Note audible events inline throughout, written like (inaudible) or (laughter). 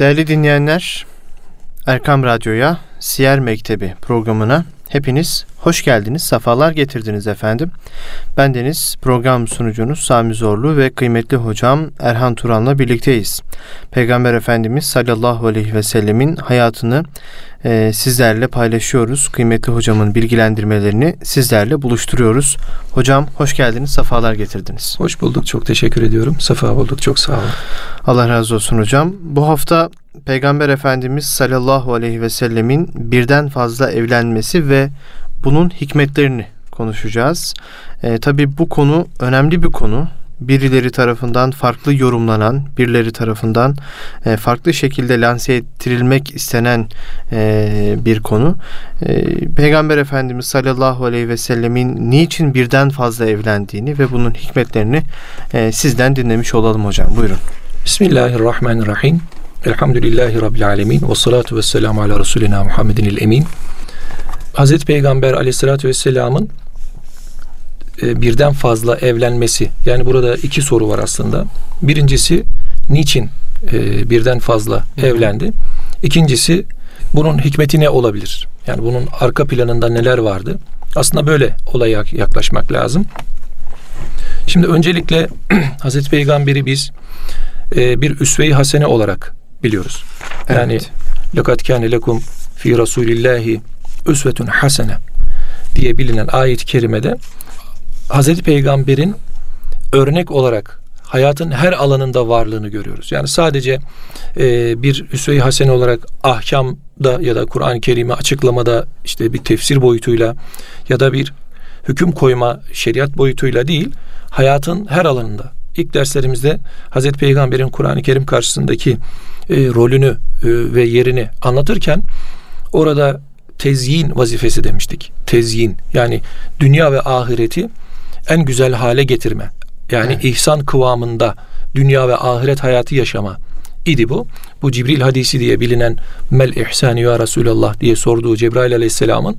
Değerli dinleyenler, Erkam Radyo'ya, Siyer Mektebi programına hepiniz hoş geldiniz, sefalar getirdiniz efendim. Ben Deniz, program sunucunuz Sami Zorlu ve kıymetli hocam Erhan Turan'la birlikteyiz. Peygamber Efendimiz sallallahu aleyhi ve sellemin hayatını e, sizlerle paylaşıyoruz. Kıymetli hocamın bilgilendirmelerini sizlerle buluşturuyoruz. Hocam hoş geldiniz, sefalar getirdiniz. Hoş bulduk, çok teşekkür ediyorum. Sefa bulduk, çok sağ olun. Allah razı olsun hocam. Bu hafta Peygamber Efendimiz sallallahu aleyhi ve sellemin birden fazla evlenmesi ve bunun hikmetlerini konuşacağız. E, Tabi bu konu önemli bir konu birileri tarafından farklı yorumlanan, birileri tarafından e, farklı şekilde lanse ettirilmek istenen e, bir konu. E, Peygamber Efendimiz sallallahu aleyhi ve sellemin niçin birden fazla evlendiğini ve bunun hikmetlerini e, sizden dinlemiş olalım hocam. Buyurun. Bismillahirrahmanirrahim. Elhamdülillahi Rabbil alemin. Ve salatu ve selamu ala Resulina Muhammedin il emin. Hazreti Peygamber aleyhissalatü vesselamın e, birden fazla evlenmesi. Yani burada iki soru var aslında. Birincisi niçin e, birden fazla evlendi? İkincisi bunun hikmeti ne olabilir? Yani bunun arka planında neler vardı? Aslında böyle olaya yaklaşmak lazım. Şimdi öncelikle (clears throat) Hazreti Peygamber'i biz e, bir üsve-i hasene olarak biliyoruz. Yani evet. lekat kâne lekum fi rasulillahi üsvetun hasene diye bilinen ayet-i kerimede Hazreti Peygamber'in örnek olarak hayatın her alanında varlığını görüyoruz. Yani sadece e, bir Üsve-i Hasene olarak ahkamda ya da Kur'an-ı Kerim'i açıklamada işte bir tefsir boyutuyla ya da bir hüküm koyma şeriat boyutuyla değil, hayatın her alanında. İlk derslerimizde Hazreti Peygamber'in Kur'an-ı Kerim karşısındaki e, rolünü e, ve yerini anlatırken orada tezyin vazifesi demiştik. Tezyin yani dünya ve ahireti en güzel hale getirme. Yani evet. ihsan kıvamında dünya ve ahiret hayatı yaşama idi bu. Bu Cibril hadisi diye bilinen mel ihsani ya Resulallah diye sorduğu Cebrail aleyhisselamın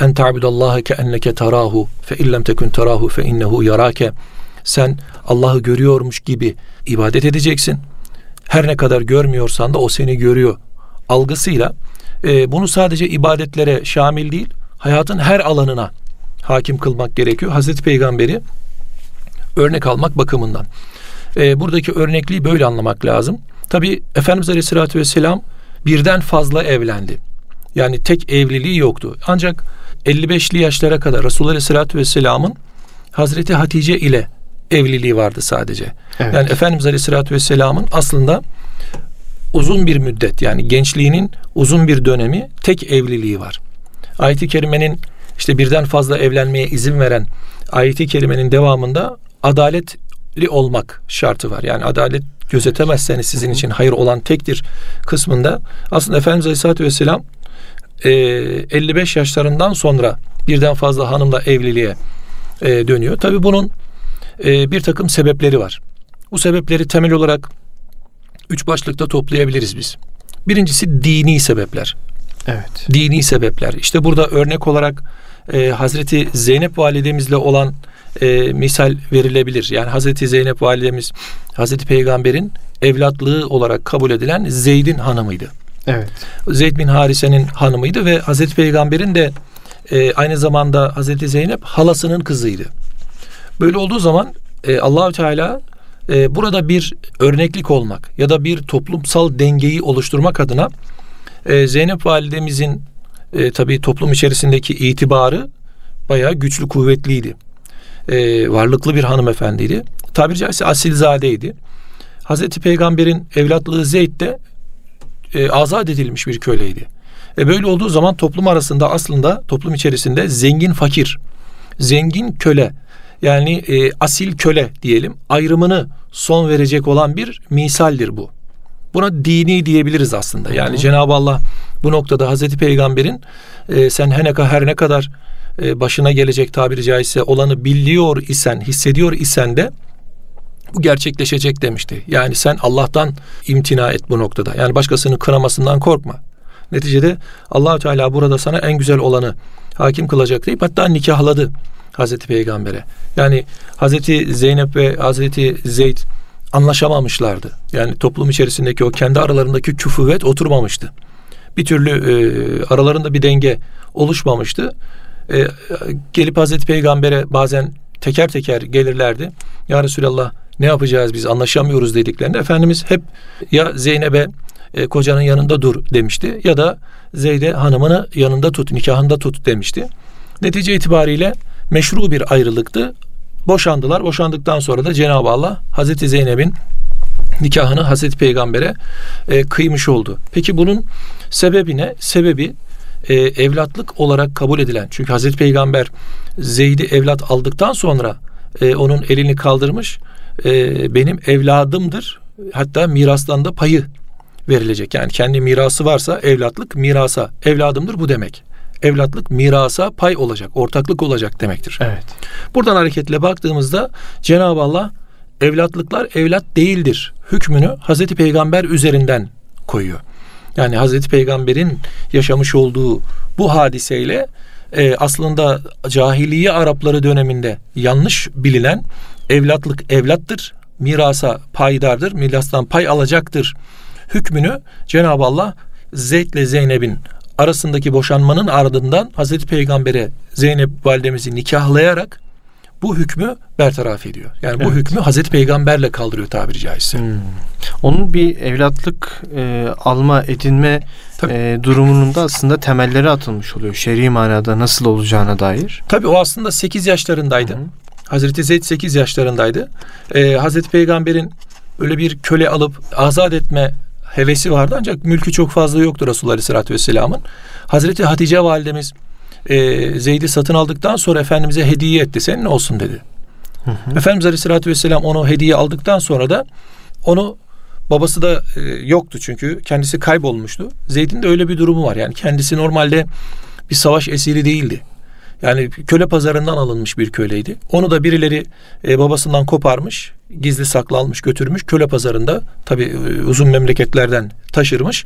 en ta'budallaha ke enneke tarahu fe illem tekun tarahu fe innehu yarake sen Allah'ı görüyormuş gibi ibadet edeceksin. Her ne kadar görmüyorsan da o seni görüyor algısıyla e, bunu sadece ibadetlere şamil değil hayatın her alanına hakim kılmak gerekiyor. Hazreti Peygamber'i örnek almak bakımından. E, buradaki örnekliği böyle anlamak lazım. Tabi Efendimiz Aleyhisselatü Vesselam birden fazla evlendi. Yani tek evliliği yoktu. Ancak 55'li yaşlara kadar Resulullah Aleyhisselatü Vesselam'ın Hazreti Hatice ile evliliği vardı sadece. Evet. Yani Efendimiz Aleyhisselatü Vesselam'ın aslında uzun bir müddet yani gençliğinin uzun bir dönemi tek evliliği var. Ayet-i Kerime'nin işte birden fazla evlenmeye izin veren ayeti kerimenin devamında adaletli olmak şartı var. Yani adalet gözetemezseniz sizin için hayır olan tektir kısmında aslında Efendimiz Aleyhisselatü Vesselam 55 yaşlarından sonra birden fazla hanımla evliliğe dönüyor. Tabi bunun bir takım sebepleri var. Bu sebepleri temel olarak üç başlıkta toplayabiliriz biz. Birincisi dini sebepler. Evet. Dini sebepler. İşte burada örnek olarak e, Hazreti Zeynep validemizle olan e, misal verilebilir. Yani Hazreti Zeynep validemiz Hazreti Peygamber'in evlatlığı olarak kabul edilen Zeyd'in hanımıydı. Evet. Zeyd bin Harise'nin hanımıydı ve Hazreti Peygamber'in de e, aynı zamanda Hazreti Zeynep halasının kızıydı. Böyle olduğu zaman e, Allahü Teala e, burada bir örneklik olmak ya da bir toplumsal dengeyi oluşturmak adına e, Zeynep validemizin e, tabii toplum içerisindeki itibarı bayağı güçlü, kuvvetliydi. E, varlıklı bir hanımefendiydi. Tabiri caizse asilzadeydi. Hazreti Peygamber'in evlatlığı Zeyd de e, azat edilmiş bir köleydi. E böyle olduğu zaman toplum arasında aslında toplum içerisinde zengin fakir, zengin köle yani e, asil köle diyelim ayrımını son verecek olan bir misaldir bu. Buna dini diyebiliriz aslında. Yani Cenab-ı Allah bu noktada Hazreti Peygamber'in e, sen her ne, her ne kadar e, başına gelecek tabiri caizse olanı biliyor isen, hissediyor isen de bu gerçekleşecek demişti. Yani sen Allah'tan imtina et bu noktada. Yani başkasının kınamasından korkma. Neticede Allahü Teala burada sana en güzel olanı hakim kılacak deyip hatta nikahladı Hazreti Peygamber'e. Yani Hazreti Zeynep ve Hazreti Zeyd anlaşamamışlardı. Yani toplum içerisindeki o kendi aralarındaki küfüvet oturmamıştı. Bir türlü e, aralarında bir denge oluşmamıştı. E, gelip Hazreti Peygamber'e bazen teker teker gelirlerdi. Ya Resulallah ne yapacağız biz anlaşamıyoruz dediklerinde Efendimiz hep ya Zeynep'e e, kocanın yanında dur demişti ya da Zeyde hanımını yanında tut nikahında tut demişti. Netice itibariyle meşru bir ayrılıktı. Boşandılar. Boşandıktan sonra da Cenab-ı Allah Hazreti Zeynep'in nikahını Hazreti Peygamber'e e, kıymış oldu. Peki bunun sebebi ne? Sebebi e, evlatlık olarak kabul edilen. Çünkü Hazreti Peygamber Zeyd'i evlat aldıktan sonra e, onun elini kaldırmış. E, benim evladımdır. Hatta mirastan da payı verilecek. Yani kendi mirası varsa evlatlık mirasa evladımdır bu demek. Evlatlık mirasa pay olacak, ortaklık olacak demektir. Evet. Buradan hareketle baktığımızda Cenab-ı Allah evlatlıklar evlat değildir hükmünü Hazreti Peygamber üzerinden koyuyor. Yani Hazreti Peygamber'in yaşamış olduğu bu hadiseyle e, aslında cahiliye Arapları döneminde yanlış bilinen evlatlık evlattır, mirasa paydardır, mirastan pay alacaktır hükmünü Cenab-ı Allah Zeyd ile Zeynep'in arasındaki boşanmanın ardından Hazreti Peygamber'e Zeynep validemizi nikahlayarak bu hükmü bertaraf ediyor. Yani bu evet. hükmü Hazreti Peygamberle kaldırıyor tabiri caizse. Hmm. Onun bir evlatlık e, alma, edinme e, durumunun da aslında temelleri atılmış oluyor. Şer'i manada nasıl olacağına dair. Tabii o aslında 8 yaşlarındaydı. Hı. Hazreti Zeyd 8 yaşlarındaydı. E, Hazreti Peygamber'in öyle bir köle alıp azat etme hevesi vardı ancak mülkü çok fazla yoktu Resulullah Aleyhisselatü Vesselam'ın. Hazreti Hatice validemiz e, Zeyd'i satın aldıktan sonra Efendimiz'e hediye etti. Senin olsun dedi. Hı hı. Efendimiz Aleyhisselatü Vesselam onu hediye aldıktan sonra da onu babası da e, yoktu çünkü kendisi kaybolmuştu. Zeyd'in de öyle bir durumu var. Yani kendisi normalde bir savaş esiri değildi. Yani köle pazarından alınmış bir köleydi. Onu da birileri e, babasından koparmış, gizli saklı almış götürmüş. Köle pazarında tabi e, uzun memleketlerden taşırmış,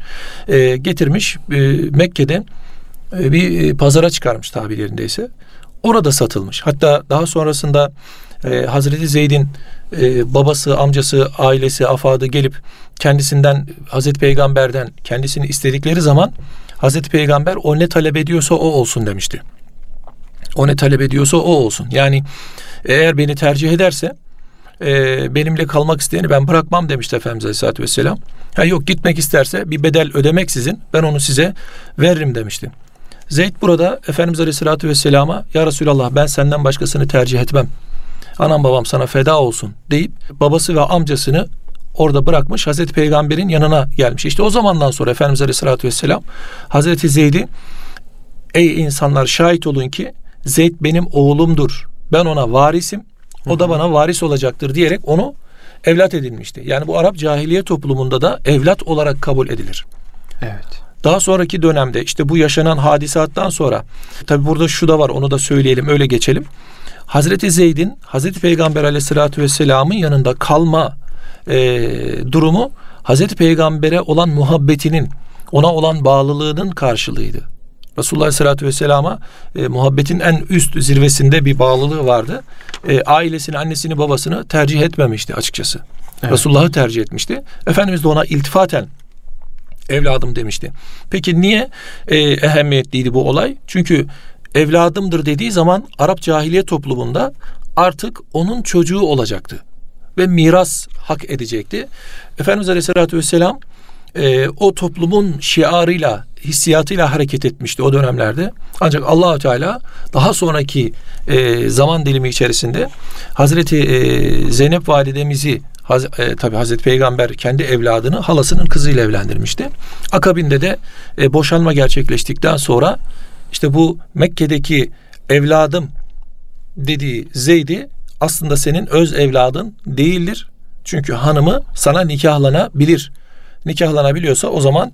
e, getirmiş e, Mekke'de e, bir e, pazara çıkarmış tabirlerindeyse. Orada satılmış. Hatta daha sonrasında e, Hazreti Zeyd'in e, babası, amcası, ailesi, afadı gelip kendisinden Hazreti Peygamber'den kendisini istedikleri zaman Hazreti Peygamber o ne talep ediyorsa o olsun demişti. O ne talep ediyorsa o olsun. Yani eğer beni tercih ederse e, benimle kalmak isteyeni ben bırakmam demişti Efendimiz Aleyhisselatü Vesselam. Ha yok gitmek isterse bir bedel ödemek sizin ben onu size veririm demişti. Zeyd burada Efendimiz Aleyhisselatü Vesselam'a Ya Resulallah ben senden başkasını tercih etmem. Anam babam sana feda olsun deyip babası ve amcasını orada bırakmış Hazreti Peygamber'in yanına gelmiş. İşte o zamandan sonra Efendimiz Aleyhisselatü Vesselam Hazreti Zeyd'i ey insanlar şahit olun ki Zeyd benim oğlumdur. Ben ona varisim. O da bana varis olacaktır diyerek onu evlat edinmişti. Yani bu Arap cahiliye toplumunda da evlat olarak kabul edilir. Evet. Daha sonraki dönemde işte bu yaşanan hadisattan sonra tabi burada şu da var onu da söyleyelim öyle geçelim. Hazreti Zeyd'in Hazreti Peygamber aleyhissalatü vesselamın yanında kalma e, durumu Hazreti Peygamber'e olan muhabbetinin ona olan bağlılığının karşılığıydı. Resulullah Aleyhisselatü Vesselam'a e, muhabbetin en üst zirvesinde bir bağlılığı vardı. E, ailesini, annesini, babasını tercih etmemişti açıkçası. Evet. Resulullah'ı tercih etmişti. Efendimiz de ona iltifaten evladım demişti. Peki niye e, ehemmiyetliydi bu olay? Çünkü evladımdır dediği zaman Arap cahiliye toplumunda artık onun çocuğu olacaktı ve miras hak edecekti. Efendimiz Aleyhisselatü Vesselam e, o toplumun şiarıyla, hissiyatıyla hareket etmişti o dönemlerde. Ancak Allahü Teala daha sonraki e, zaman dilimi içerisinde Hazreti e, Zeynep validemizi Haz, e, tabi Hazreti Peygamber kendi evladını halasının kızıyla evlendirmişti. Akabinde de e, boşanma gerçekleştikten sonra işte bu Mekke'deki evladım dediği Zeyd'i aslında senin öz evladın değildir. Çünkü hanımı sana nikahlanabilir nikahlanabiliyorsa o zaman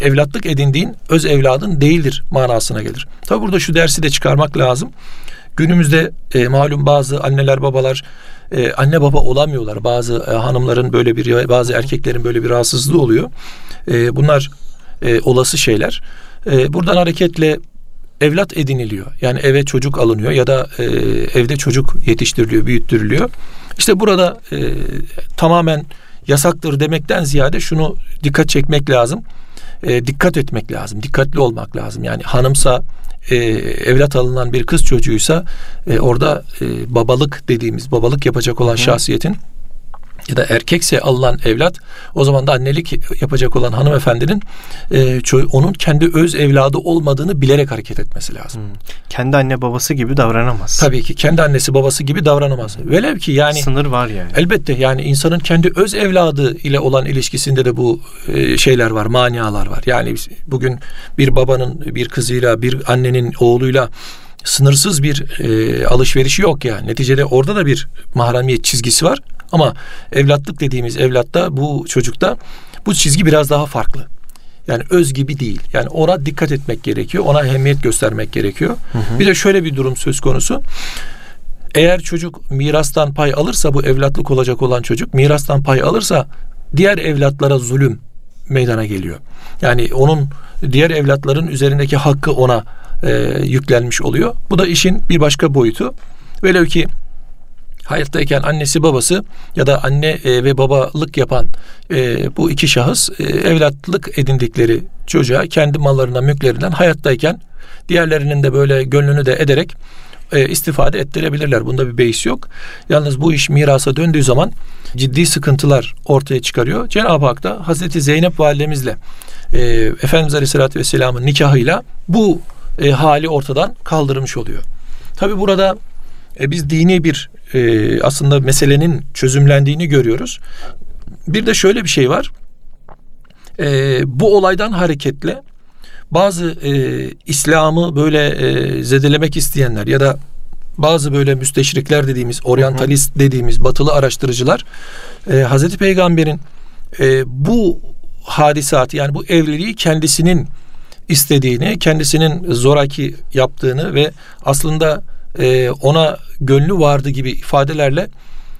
evlatlık edindiğin öz evladın değildir manasına gelir. Tabi burada şu dersi de çıkarmak lazım. Günümüzde e, malum bazı anneler babalar e, anne baba olamıyorlar. Bazı e, hanımların böyle bir bazı erkeklerin böyle bir rahatsızlığı oluyor. E, bunlar e, olası şeyler. E, buradan hareketle evlat ediniliyor. Yani eve çocuk alınıyor ya da e, evde çocuk yetiştiriliyor, büyüttürülüyor. İşte burada e, tamamen yasaktır demekten ziyade şunu dikkat çekmek lazım. E, dikkat etmek lazım. Dikkatli olmak lazım. Yani hanımsa e, evlat alınan bir kız çocuğuysa e, orada e, babalık dediğimiz babalık yapacak olan Hı. şahsiyetin ya da erkekse alınan evlat o zaman da annelik yapacak olan hanımefendinin e, onun kendi öz evladı olmadığını bilerek hareket etmesi lazım. Hmm. Kendi anne babası gibi davranamaz. Tabii ki kendi annesi babası gibi davranamaz. Velev ki yani sınır var yani. Elbette yani insanın kendi öz evladı ile olan ilişkisinde de bu e, şeyler var, manialar var. Yani bugün bir babanın bir kızıyla, bir annenin oğluyla sınırsız bir e, alışverişi yok yani. Neticede orada da bir mahremiyet çizgisi var. Ama evlatlık dediğimiz evlatta bu çocukta bu çizgi biraz daha farklı. Yani öz gibi değil. Yani ona dikkat etmek gerekiyor. Ona ehemmiyet göstermek gerekiyor. Hı hı. Bir de şöyle bir durum söz konusu. Eğer çocuk mirastan pay alırsa bu evlatlık olacak olan çocuk mirastan pay alırsa diğer evlatlara zulüm meydana geliyor. Yani onun diğer evlatların üzerindeki hakkı ona e, yüklenmiş oluyor. Bu da işin bir başka boyutu. Velev ki hayattayken annesi babası ya da anne e, ve babalık yapan e, bu iki şahıs e, evlatlık edindikleri çocuğa kendi mallarından mülklerinden hayattayken diğerlerinin de böyle gönlünü de ederek istifade ettirebilirler. Bunda bir beis yok. Yalnız bu iş mirasa döndüğü zaman ciddi sıkıntılar ortaya çıkarıyor. Cenab-ı Hak da Hazreti Zeynep validemizle Efendimiz Aleyhisselatü Vesselam'ın nikahıyla bu hali ortadan kaldırmış oluyor. Tabi burada e, biz dini bir e, aslında meselenin çözümlendiğini görüyoruz. Bir de şöyle bir şey var. E, bu olaydan hareketle bazı e, İslam'ı böyle e, zedelemek isteyenler ya da bazı böyle müsteşrikler dediğimiz, oryantalist dediğimiz batılı araştırıcılar e, Hazreti Peygamber'in e, bu hadisatı yani bu evliliği kendisinin istediğini, kendisinin zoraki yaptığını ve aslında e, ona gönlü vardı gibi ifadelerle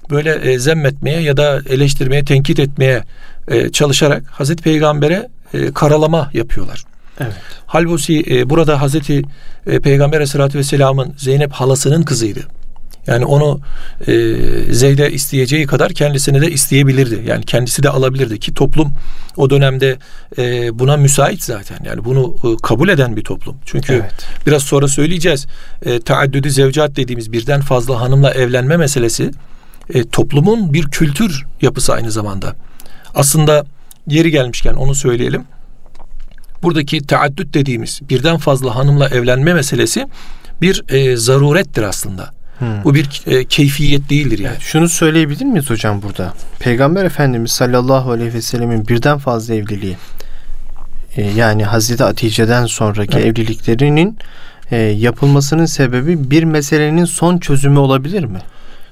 böyle e, zemmetmeye ya da eleştirmeye, tenkit etmeye e, çalışarak Hazreti Peygamber'e e, karalama yapıyorlar. Evet. Halbuki e, burada Hazreti e, Peygamber Aleyhisselatü Vesselam'ın Zeynep halasının kızıydı. Yani onu e, Zeyd'e isteyeceği kadar kendisine de isteyebilirdi. Yani kendisi de alabilirdi ki toplum o dönemde e, buna müsait zaten. Yani bunu e, kabul eden bir toplum. Çünkü evet. biraz sonra söyleyeceğiz. E, taaddüdü zevcat dediğimiz birden fazla hanımla evlenme meselesi e, toplumun bir kültür yapısı aynı zamanda. Aslında yeri gelmişken onu söyleyelim. Buradaki taaddüt dediğimiz birden fazla hanımla evlenme meselesi bir e, zarurettir aslında. Hmm. Bu bir e, keyfiyet değildir yani. Şunu söyleyebilir miyiz hocam burada? Peygamber Efendimiz sallallahu aleyhi ve sellemin birden fazla evliliği e, yani Hazreti Hatice'den sonraki evet. evliliklerinin e, yapılmasının sebebi bir meselenin son çözümü olabilir mi?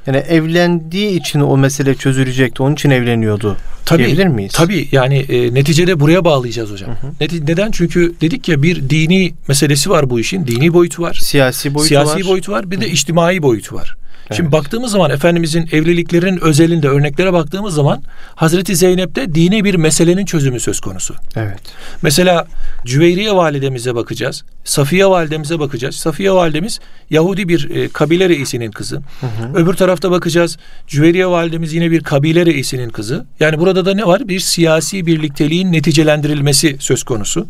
Yani evlendiği için o mesele çözülecekti. Onun için evleniyordu. Tabii, diyebilir miyiz? Tabii yani e, neticede buraya bağlayacağız hocam. Hı hı. Neden? Çünkü dedik ya bir dini meselesi var bu işin. Dini boyutu var. Siyasi boyutu Siyasi var. Siyasi boyutu var. Bir de hı. içtimai boyutu var. Evet. Şimdi baktığımız zaman Efendimizin evliliklerin özelinde örneklere baktığımız zaman Hazreti Zeynep'te dini bir meselenin çözümü söz konusu. Evet. Mesela Cüveyriye validemize bakacağız. Safiye validemize bakacağız. Safiye validemiz Yahudi bir e, kabile reisinin kızı. Hı hı. Öbür tarafta bakacağız. Cüveyriye validemiz yine bir kabile reisinin kızı. Yani burada da ne var? Bir siyasi birlikteliğin neticelendirilmesi söz konusu.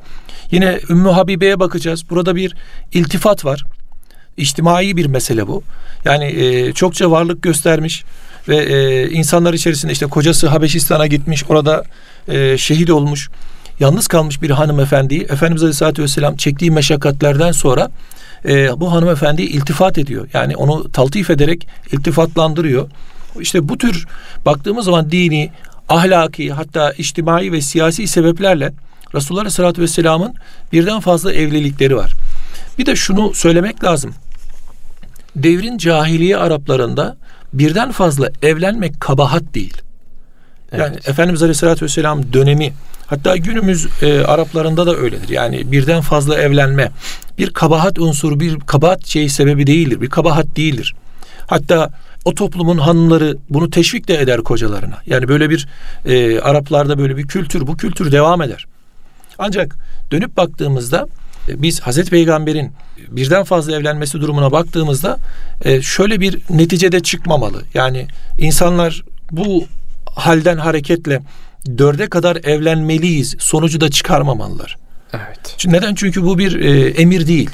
Yine Ümmü Habibe'ye bakacağız. Burada bir iltifat var. İçtimai bir mesele bu. Yani e, çokça varlık göstermiş ve e, insanlar içerisinde işte kocası Habeşistan'a gitmiş orada e, şehit olmuş yalnız kalmış bir hanımefendiyi Efendimiz Aleyhisselatü Vesselam çektiği meşakkatlerden sonra e, bu hanımefendiyi iltifat ediyor. Yani onu taltif ederek iltifatlandırıyor. İşte bu tür baktığımız zaman dini, ahlaki hatta içtimai ve siyasi sebeplerle Resulullah Aleyhisselatü Vesselam'ın birden fazla evlilikleri var. Bir de şunu söylemek lazım. Devrin cahiliye Araplarında birden fazla evlenmek kabahat değil. Evet. Yani Efendimiz Aleyhisselatü Vesselam dönemi hatta günümüz e, Araplarında da öyledir. Yani birden fazla evlenme bir kabahat unsuru, bir kabahat şeyi sebebi değildir. Bir kabahat değildir. Hatta o toplumun hanımları bunu teşvik de eder kocalarına. Yani böyle bir e, Araplarda böyle bir kültür, bu kültür devam eder. Ancak dönüp baktığımızda Biz Hazreti Peygamber'in birden fazla evlenmesi durumuna baktığımızda e, şöyle bir neticede çıkmamalı. Yani insanlar bu halden hareketle dörde kadar evlenmeliyiz sonucu da çıkarmamalılar. Evet. Çünkü neden? Çünkü bu bir e, emir değil.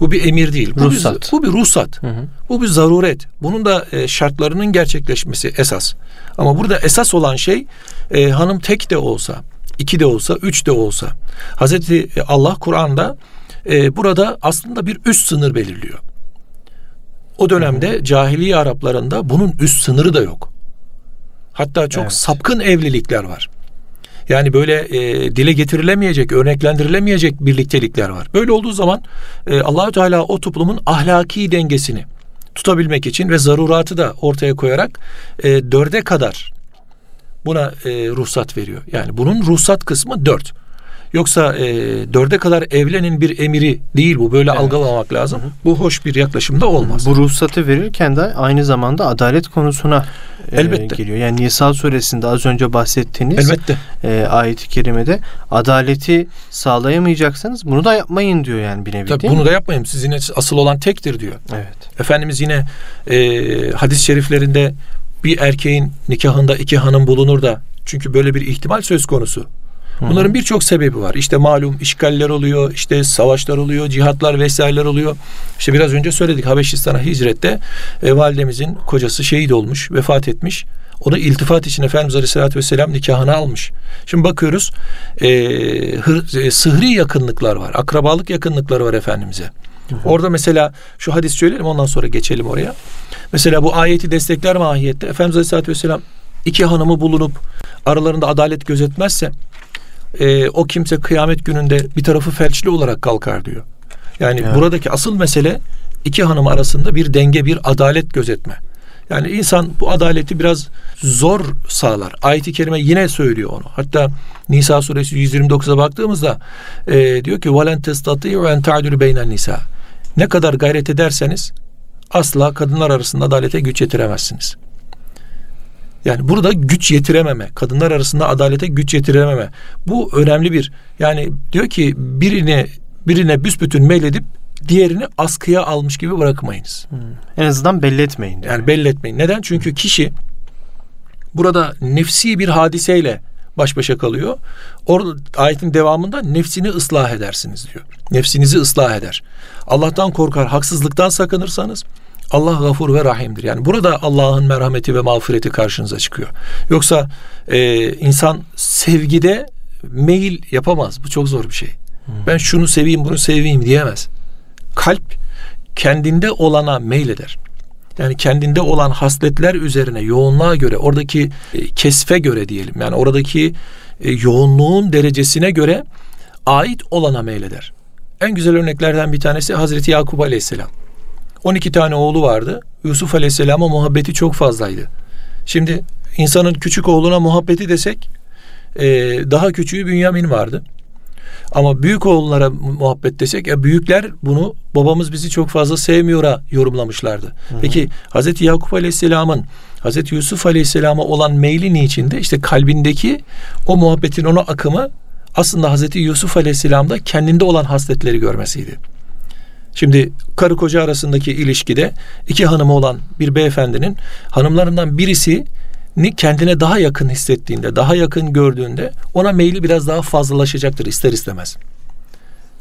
Bu bir emir değil. Bu ruhsat. Bir, bu bir ruhsat. Hı hı. Bu bir zaruret. Bunun da e, şartlarının gerçekleşmesi esas. Ama burada esas olan şey e, hanım tek de olsa, iki de olsa, üç de olsa. Hazreti Allah Kur'an'da e, burada aslında bir üst sınır belirliyor. O dönemde cahiliye Araplarında bunun üst sınırı da yok. Hatta çok evet. sapkın evlilikler var. Yani böyle e, dile getirilemeyecek, örneklendirilemeyecek birliktelikler var. Böyle olduğu zaman e, Allahü Teala o toplumun ahlaki dengesini tutabilmek için ve zaruratı da ortaya koyarak e, dörde kadar buna e, ruhsat veriyor. Yani bunun ruhsat kısmı dört. Yoksa e, dörde kadar evlenin bir emiri değil bu. Böyle evet. algılamak lazım. Hı hı. Bu hoş bir yaklaşımda olmaz. Bu ruhsatı verirken de aynı zamanda adalet konusuna e, Elbette. geliyor. Yani Nisa suresinde az önce bahsettiğiniz Elbette. E, ayet-i kerimede adaleti sağlayamayacaksanız bunu da yapmayın diyor yani bir nevi Tabii bunu mi? da yapmayın. Sizin asıl olan tektir diyor. Evet. Efendimiz yine e, hadis-i şeriflerinde bir erkeğin nikahında iki hanım bulunur da çünkü böyle bir ihtimal söz konusu. Bunların birçok sebebi var. İşte malum işgaller oluyor, işte savaşlar oluyor, cihatlar vesaireler oluyor. İşte biraz önce söyledik Habeşistan'a hicrette e, validemizin kocası şehit olmuş, vefat etmiş. Onu iltifat için Efendimiz Aleyhisselatü Vesselam nikahını almış. Şimdi bakıyoruz e, hır, e, sıhri yakınlıklar var. Akrabalık yakınlıkları var Efendimiz'e. Hı hı. Orada mesela şu hadis söyleyelim ondan sonra geçelim oraya. Mesela bu ayeti destekler mahiyette Efendimiz Aleyhisselatü Vesselam iki hanımı bulunup aralarında adalet gözetmezse e, o kimse kıyamet gününde bir tarafı felçli olarak kalkar diyor. Yani evet. buradaki asıl mesele iki hanım arasında bir denge, bir adalet gözetme. Yani insan bu adaleti biraz zor sağlar. Ayet-i kerime yine söylüyor onu. Hatta Nisa suresi 129'a baktığımızda e, diyor ki وَلَنْ تَسْتَطِيعُ اَنْ تَعْدُلُ بَيْنَ nisa. Ne kadar gayret ederseniz asla kadınlar arasında adalete güç yetiremezsiniz. Yani burada güç yetirememe, kadınlar arasında adalete güç yetirememe. Bu önemli bir. Yani diyor ki birine birine büsbütün meyledip diğerini askıya almış gibi bırakmayınız. Hmm. En azından belli etmeyin. Yani belli etmeyin. Neden? Çünkü kişi burada nefsi bir hadiseyle baş başa kalıyor. Orada ayetin devamında nefsini ıslah edersiniz diyor. Nefsinizi ıslah eder. Allah'tan korkar, haksızlıktan sakınırsanız Allah gafur ve rahimdir. Yani burada Allah'ın merhameti ve mağfireti karşınıza çıkıyor. Yoksa e, insan sevgide meyil yapamaz. Bu çok zor bir şey. Hmm. Ben şunu seveyim, bunu seveyim diyemez. Kalp kendinde olana meyleder. Yani kendinde olan hasletler üzerine yoğunluğa göre oradaki e, kesfe göre diyelim. Yani oradaki e, yoğunluğun derecesine göre ait olana meyleder. En güzel örneklerden bir tanesi Hazreti Yakup Aleyhisselam. 12 tane oğlu vardı. Yusuf Aleyhisselam'a muhabbeti çok fazlaydı. Şimdi insanın küçük oğluna muhabbeti desek e, daha küçüğü Bünyamin vardı. Ama büyük oğullara muhabbet desek ya büyükler bunu babamız bizi çok fazla sevmiyora yorumlamışlardı. Hı hı. Peki Hazreti Yakup Aleyhisselam'ın Hazreti Yusuf Aleyhisselam'a olan meyli niçinde işte kalbindeki o muhabbetin ona akımı aslında Hazreti Yusuf Aleyhisselam'da kendinde olan hasletleri görmesiydi. Şimdi karı koca arasındaki ilişkide iki hanımı olan bir beyefendinin hanımlarından birisi ni kendine daha yakın hissettiğinde, daha yakın gördüğünde ona meyli biraz daha fazlalaşacaktır ister istemez.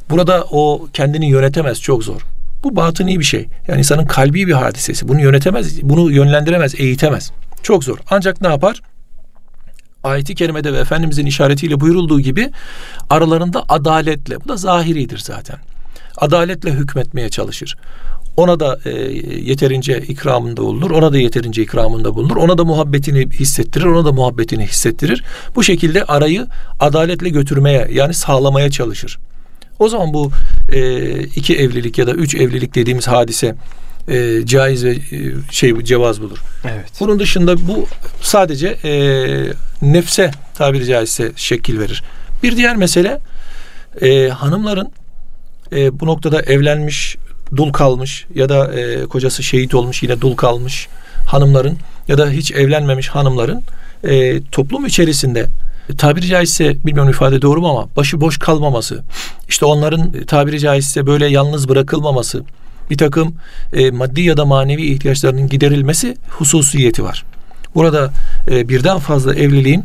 Burada o kendini yönetemez çok zor. Bu batıni bir şey. Yani insanın kalbi bir hadisesi. Bunu yönetemez, bunu yönlendiremez, eğitemez. Çok zor. Ancak ne yapar? Ayeti kerimede ve Efendimizin işaretiyle buyurulduğu gibi aralarında adaletle. Bu da zahiridir zaten adaletle hükmetmeye çalışır. Ona da e, yeterince ikramında bulunur. Ona da yeterince ikramında bulunur. Ona da muhabbetini hissettirir. Ona da muhabbetini hissettirir. Bu şekilde arayı adaletle götürmeye yani sağlamaya çalışır. O zaman bu e, iki evlilik ya da üç evlilik dediğimiz hadise e, caiz ve e, şey cevaz bulur. Evet. Bunun dışında bu sadece e, nefse tabiri caizse şekil verir. Bir diğer mesele e, hanımların e, bu noktada evlenmiş, dul kalmış ya da e, kocası şehit olmuş yine dul kalmış hanımların ya da hiç evlenmemiş hanımların e, toplum içerisinde tabiri caizse bilmiyorum ifade doğru mu ama başı boş kalmaması, işte onların tabiri caizse böyle yalnız bırakılmaması, bir takım e, maddi ya da manevi ihtiyaçlarının giderilmesi hususiyeti var. Burada e, birden fazla evliliğin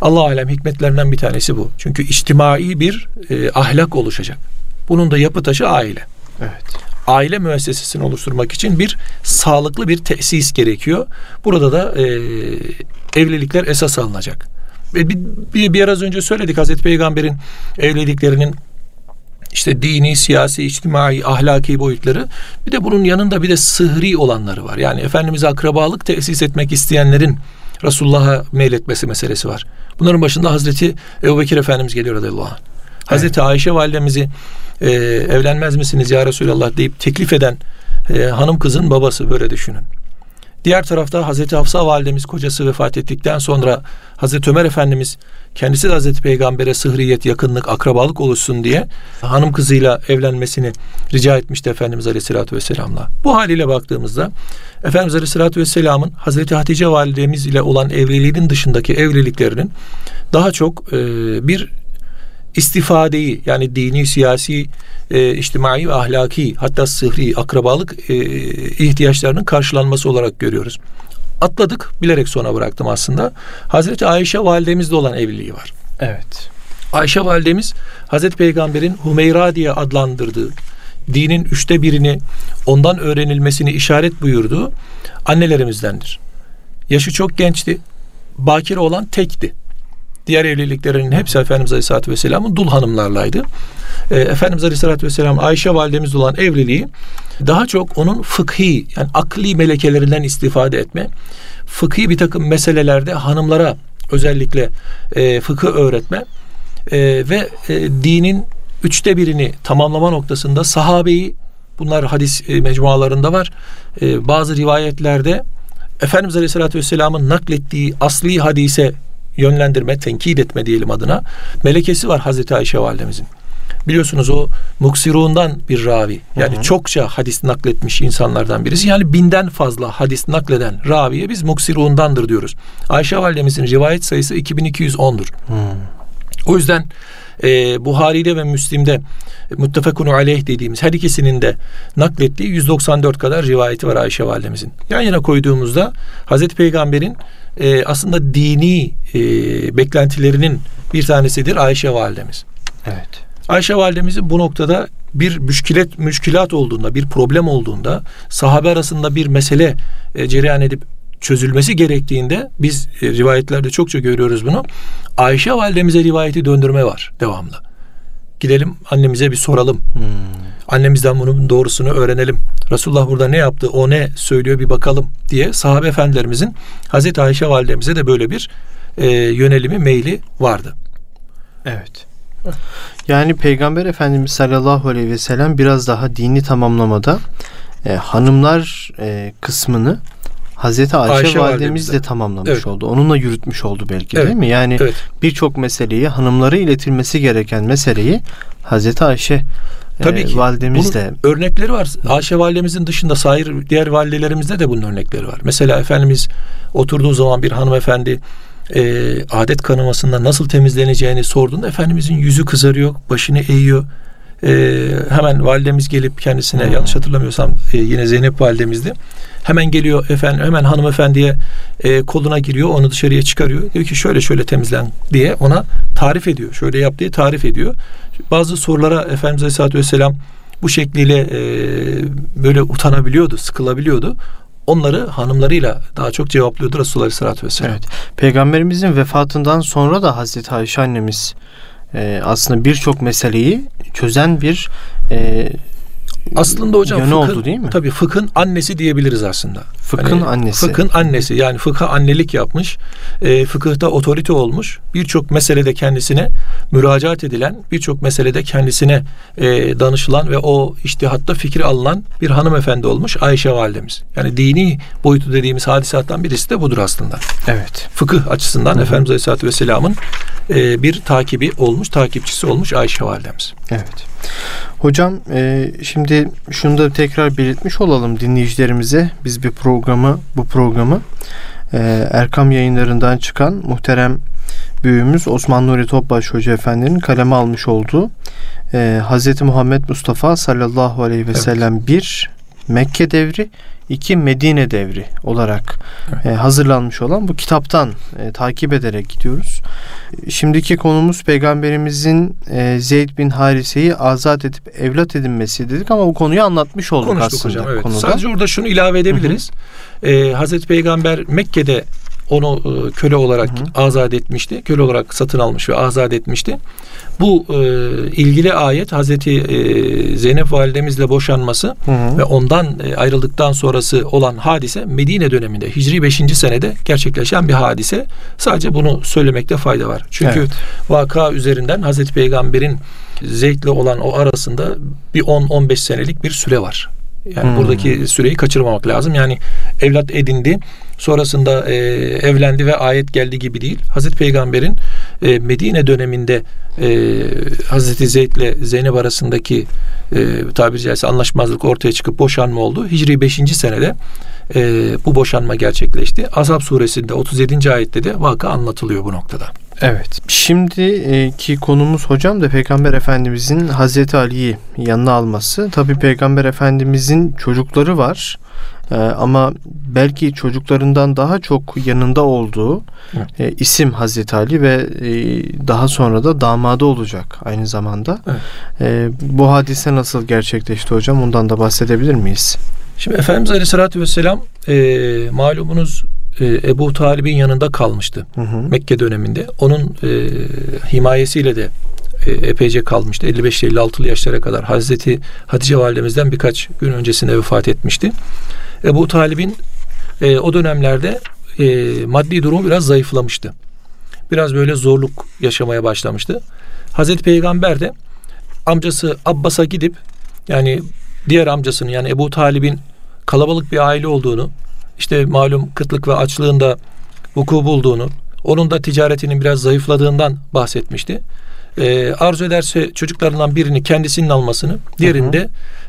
Allah alem hikmetlerinden bir tanesi bu. Çünkü içtimai bir e, ahlak oluşacak. Bunun da yapı taşı aile. Evet. Aile müessesesini oluşturmak için bir sağlıklı bir tesis gerekiyor. Burada da e, evlilikler esas alınacak. Ve bir, bir, biraz önce söyledik Hazreti Peygamber'in evliliklerinin işte dini, siyasi, içtimai, ahlaki boyutları. Bir de bunun yanında bir de sıhri olanları var. Yani Efendimiz'e akrabalık tesis etmek isteyenlerin Resulullah'a meyletmesi meselesi var. Bunların başında Hazreti Ebu Bekir Efendimiz geliyor radıyallahu anh. Hazreti evet. Ayşe validemizi e, evlenmez misiniz ya Resulallah deyip teklif eden e, hanım kızın babası böyle düşünün. Diğer tarafta Hazreti Hafsa validemiz kocası vefat ettikten sonra Hazreti Ömer Efendimiz kendisi de Hazreti Peygamber'e sıhriyet, yakınlık, akrabalık oluşsun diye hanım kızıyla evlenmesini rica etmişti Efendimiz Aleyhisselatü Vesselam'la. Bu haliyle baktığımızda Efendimiz Aleyhisselatü Vesselam'ın Hazreti Hatice validemiz ile olan evliliğinin dışındaki evliliklerinin daha çok e, bir istifadeyi yani dini, siyasi, e, içtimai ve ahlaki hatta sıhri, akrabalık e, ihtiyaçlarının karşılanması olarak görüyoruz. Atladık, bilerek sona bıraktım aslında. Hazreti Ayşe validemizle olan evliliği var. Evet. Ayşe validemiz Hazreti Peygamber'in Humeyra diye adlandırdığı dinin üçte birini ondan öğrenilmesini işaret buyurduğu annelerimizdendir. Yaşı çok gençti. Bakire olan tekti. Diğer evliliklerinin hepsi Efendimiz Aleyhisselatü Vesselam'ın dul hanımlarlaydı. E, Efendimiz Aleyhisselatü Vesselam Ayşe validemiz olan evliliği daha çok onun fıkhi yani akli melekelerinden istifade etme, fıkhi bir takım meselelerde hanımlara özellikle e, fıkı öğretme e, ve e, dinin üçte birini tamamlama noktasında sahabeyi bunlar hadis e, mecmualarında var. E, bazı rivayetlerde Efendimiz Aleyhisselatü Vesselam'ın naklettiği asli hadise yönlendirme, tenkit etme diyelim adına melekesi var Hazreti Ayşe validemizin. Biliyorsunuz o muksirundan bir ravi. Yani hı hı. çokça hadis nakletmiş insanlardan birisi. Yani binden fazla hadis nakleden raviye biz muksirundandır diyoruz. Ayşe validemizin rivayet sayısı 2210'dur. Hı. O yüzden e, Buhari'de ve Müslim'de muttefakun aleyh dediğimiz her ikisinin de naklettiği 194 kadar rivayeti var Ayşe validemizin. Yan yana koyduğumuzda Hazreti Peygamber'in e, aslında dini e, beklentilerinin bir tanesidir Ayşe validemiz. Evet. Ayşe validemizin bu noktada bir müşkilat müşkilat olduğunda, bir problem olduğunda, sahabe arasında bir mesele e, cereyan edip çözülmesi gerektiğinde biz e, rivayetlerde çokça görüyoruz bunu. Ayşe validemize rivayeti döndürme var devamlı. Gidelim annemize bir soralım. Hmm. Annemizden bunun doğrusunu öğrenelim. Resulullah burada ne yaptı, o ne söylüyor bir bakalım diye sahabe efendilerimizin Hazreti Ayşe validemize de böyle bir e, yönelimi, meyli vardı. Evet. Yani Peygamber Efendimiz sallallahu aleyhi ve sellem biraz daha dini tamamlamada e, hanımlar e, kısmını Hazreti Ayşe, Ayşe validemiz de tamamlamış evet. oldu. Onunla yürütmüş oldu belki evet. değil mi? Yani evet. birçok meseleyi hanımlara iletilmesi gereken meseleyi Hazreti Ayşe Tabii e, ki. validemiz de örnekleri var. Ayşe validemizin dışında sair diğer validelerimizde de bunun örnekleri var. Mesela Efendimiz oturduğu zaman bir hanımefendi e, adet kanamasında nasıl temizleneceğini sorduğunda Efendimizin yüzü kızarıyor, başını eğiyor. E, hemen validemiz gelip kendisine hmm. yanlış hatırlamıyorsam e, yine Zeynep validemizdi. Hemen geliyor efendim hemen hanımefendiye e, koluna giriyor onu dışarıya çıkarıyor. Diyor ki şöyle şöyle temizlen diye ona tarif ediyor. Şöyle yap diye tarif ediyor. Bazı sorulara Efendimiz Aleyhisselatü Vesselam bu şekliyle e, böyle utanabiliyordu, sıkılabiliyordu onları hanımlarıyla daha çok cevaplıyordu Resulullah Aleyhisselatü Vesselam. Evet. Peygamberimizin vefatından sonra da Hazreti Ayşe annemiz e, aslında birçok meseleyi çözen bir e, aslında hocam fıkhın, oldu değil mi? Tabii fıkhın annesi diyebiliriz aslında. Fıkhın hani, annesi. Fıkhın annesi yani fıkha annelik yapmış, e, fıkıhta otorite olmuş, birçok meselede kendisine müracaat edilen, birçok meselede kendisine e, danışılan ve o iştihatta fikir alınan bir hanımefendi olmuş Ayşe validemiz. Yani dini boyutu dediğimiz hadisattan birisi de budur aslında. Evet. Fıkıh açısından Hı-hı. Efendimiz Aleyhisselatü Vesselam'ın e, bir takibi olmuş, takipçisi olmuş Ayşe validemiz. Evet. Hocam e, şimdi şunu da tekrar belirtmiş olalım dinleyicilerimize. Biz bir programı, bu programı e, Erkam yayınlarından çıkan muhterem büyüğümüz Osman Nuri Topbaş Hoca Efendi'nin kaleme almış olduğu e, Hz. Muhammed Mustafa sallallahu aleyhi ve sellem bir Mekke devri, iki Medine devri olarak evet. e, hazırlanmış olan bu kitaptan e, takip ederek gidiyoruz. Şimdiki konumuz peygamberimizin e, Zeyd bin Harise'yi azat edip evlat edinmesi dedik ama bu konuyu anlatmış olduk Konuştuk aslında. Hocam, evet. konuda. Sadece orada şunu ilave edebiliriz. Hı hı. E, Hazreti Peygamber Mekke'de onu e, köle olarak hı hı. azat etmişti. Köle olarak satın almış ve azat etmişti. Bu e, ilgili ayet Hazreti e, Zeynep validemizle boşanması hı hı. ve ondan e, ayrıldıktan sonrası olan hadise Medine döneminde Hicri 5. senede gerçekleşen bir hadise. Sadece bunu söylemekte fayda var. Çünkü evet. vaka üzerinden Hazreti Peygamber'in Zeyd'le olan o arasında bir 10-15 senelik bir süre var. Yani hmm. buradaki süreyi kaçırmamak lazım. Yani evlat edindi, sonrasında e, evlendi ve ayet geldi gibi değil. Hazreti Peygamber'in e, Medine döneminde e, Hazreti Zeyd ile Zeynep arasındaki e, tabiri caizse anlaşmazlık ortaya çıkıp boşanma oldu. Hicri 5. senede e, bu boşanma gerçekleşti. Azap suresinde 37. ayette de vaka anlatılıyor bu noktada. Evet. Şimdiki konumuz hocam da Peygamber Efendimizin Hazreti Ali'yi yanına alması. Tabi Peygamber Efendimizin çocukları var. Ee, ama belki çocuklarından daha çok yanında olduğu evet. e, isim Hazreti Ali ve e, daha sonra da damadı olacak aynı zamanda. Evet. E, bu hadise nasıl gerçekleşti hocam? Ondan da bahsedebilir miyiz? Şimdi Efendimiz Aleyhisselatü Vesselam e, malumunuz e, Ebu Talib'in yanında kalmıştı hı hı. Mekke döneminde. Onun e, himayesiyle de e, epeyce kalmıştı. 55-56'lı yaşlara kadar Hazreti Hatice validemizden birkaç gün öncesinde vefat etmişti. Ebu Talib'in e, o dönemlerde e, maddi durumu biraz zayıflamıştı. Biraz böyle zorluk yaşamaya başlamıştı. Hazreti Peygamber de amcası Abbas'a gidip yani diğer amcasının yani Ebu Talib'in kalabalık bir aile olduğunu işte malum kıtlık ve açlığında vuku bulduğunu, onun da ticaretinin biraz zayıfladığından bahsetmişti. Ee, arzu ederse çocuklarından birini kendisinin almasını, diğerinde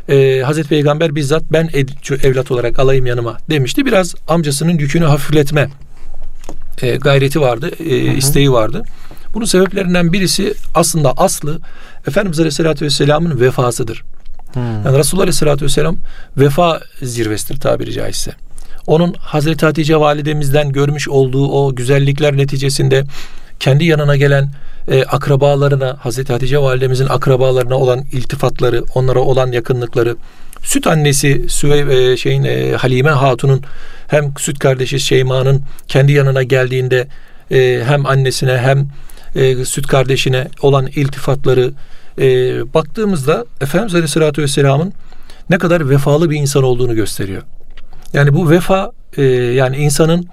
e, Hazreti Peygamber bizzat ben ed- evlat olarak alayım yanıma demişti. Biraz amcasının yükünü hafifletme e, gayreti vardı, e, isteği vardı. Bunun sebeplerinden birisi aslında aslı Efendimiz Aleyhisselatü Vesselam'ın vefasıdır. Hmm. Yani Resulullah Aleyhisselatü Vesselam vefa zirvesidir tabiri caizse onun Hazreti Hatice validemizden görmüş olduğu o güzellikler neticesinde kendi yanına gelen e, akrabalarına, Hazreti Hatice validemizin akrabalarına olan iltifatları, onlara olan yakınlıkları, süt annesi Süvey e, şeyin e, Halime Hatun'un hem süt kardeşi Şeyma'nın kendi yanına geldiğinde e, hem annesine hem e, süt kardeşine olan iltifatları e, baktığımızda Efendimiz Aleyhisselatü Vesselam'ın ne kadar vefalı bir insan olduğunu gösteriyor. Yani bu vefa e, yani insanın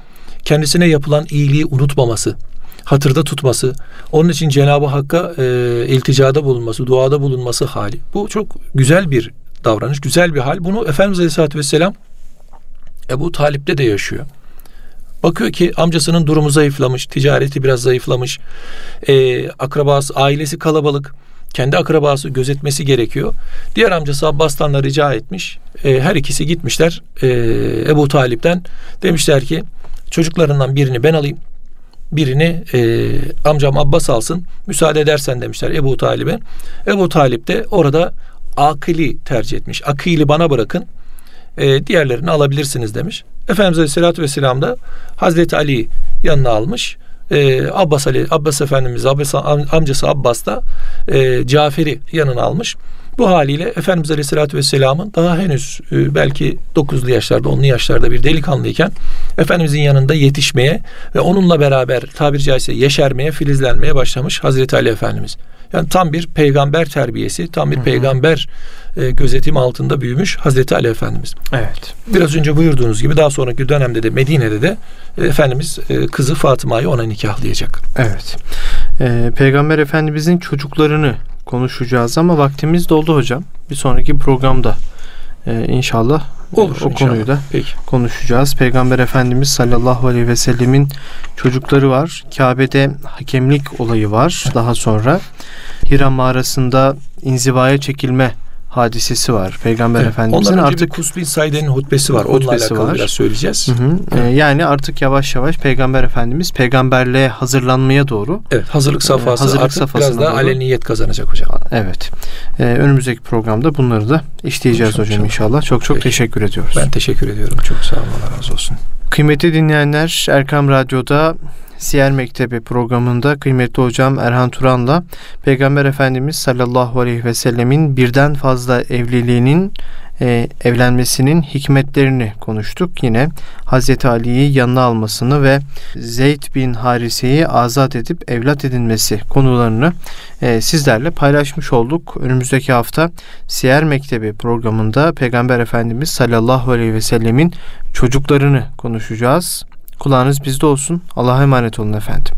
kendisine yapılan iyiliği unutmaması, hatırda tutması, onun için Cenab-ı Hakk'a e, ilticada bulunması, duada bulunması hali. Bu çok güzel bir davranış, güzel bir hal. Bunu Efendimiz Aleyhisselatü Vesselam Ebu Talip'te de yaşıyor. Bakıyor ki amcasının durumu zayıflamış, ticareti biraz zayıflamış, e, akrabası, ailesi kalabalık kendi akrabası gözetmesi gerekiyor. Diğer amcası Abbas'tan da rica etmiş. E, her ikisi gitmişler e, Ebu Talip'ten. Demişler ki çocuklarından birini ben alayım. Birini e, amcam Abbas alsın. Müsaade edersen demişler Ebu Talip'e. Ebu Talip de orada akili tercih etmiş. Akili bana bırakın. E, diğerlerini alabilirsiniz demiş. Efendimiz Aleyhisselatü Vesselam da Hazreti Ali yanına almış e, Abbas Ali Abbas Efendimiz Abbas amcası Abbas da e, Cafer'i yanına almış. Bu haliyle Efendimiz Aleyhisselatü Vesselam'ın daha henüz e, belki 9'lu yaşlarda 10'lu yaşlarda bir delikanlıyken Efendimizin yanında yetişmeye ve onunla beraber tabiri caizse yeşermeye, filizlenmeye başlamış Hazreti Ali Efendimiz. Yani tam bir peygamber terbiyesi, tam bir Hı-hı. peygamber e, gözetim altında büyümüş Hazreti Ali Efendimiz. Evet. Biraz önce buyurduğunuz gibi daha sonraki dönemde de Medine'de de e, Efendimiz e, kızı Fatıma'yı ona nikahlayacak. Evet. E, Peygamber Efendimizin çocuklarını konuşacağız ama vaktimiz doldu hocam. Bir sonraki programda e, inşallah Olur, o inşallah. konuyu da Peki. konuşacağız. Peygamber Efendimiz sallallahu aleyhi ve sellemin çocukları var. Kabe'de hakemlik olayı var daha sonra. Hira mağarasında inzivaya çekilme hadisesi var. Peygamber Evet, Efendimizin artık bir Kus bin Said'in hutbesi var. Onunla Hutbesi alakalı var. biraz söyleyeceğiz. Hı hı. Ee, yani artık yavaş yavaş Peygamber Efendimiz peygamberliğe hazırlanmaya doğru Evet hazırlık safhası hazırlık artık biraz daha doğru. aleniyet kazanacak hocam. evet. Ee, önümüzdeki programda bunları da işleyeceğiz İnşallah, hocam inşallah. Çok çok Peki. teşekkür ediyoruz. Ben teşekkür ediyorum. Çok sağ olun. Allah razı olsun. Kıymetli dinleyenler Erkam Radyo'da Siyer Mektebi programında kıymetli hocam Erhan Turan'la Peygamber Efendimiz sallallahu aleyhi ve sellemin birden fazla evliliğinin e, evlenmesinin hikmetlerini konuştuk. Yine Hazreti Ali'yi yanına almasını ve Zeyd bin Harise'yi azat edip evlat edinmesi konularını e, sizlerle paylaşmış olduk. Önümüzdeki hafta Siyer Mektebi programında Peygamber Efendimiz sallallahu aleyhi ve sellemin çocuklarını konuşacağız. Kulağınız bizde olsun. Allah'a emanet olun efendim.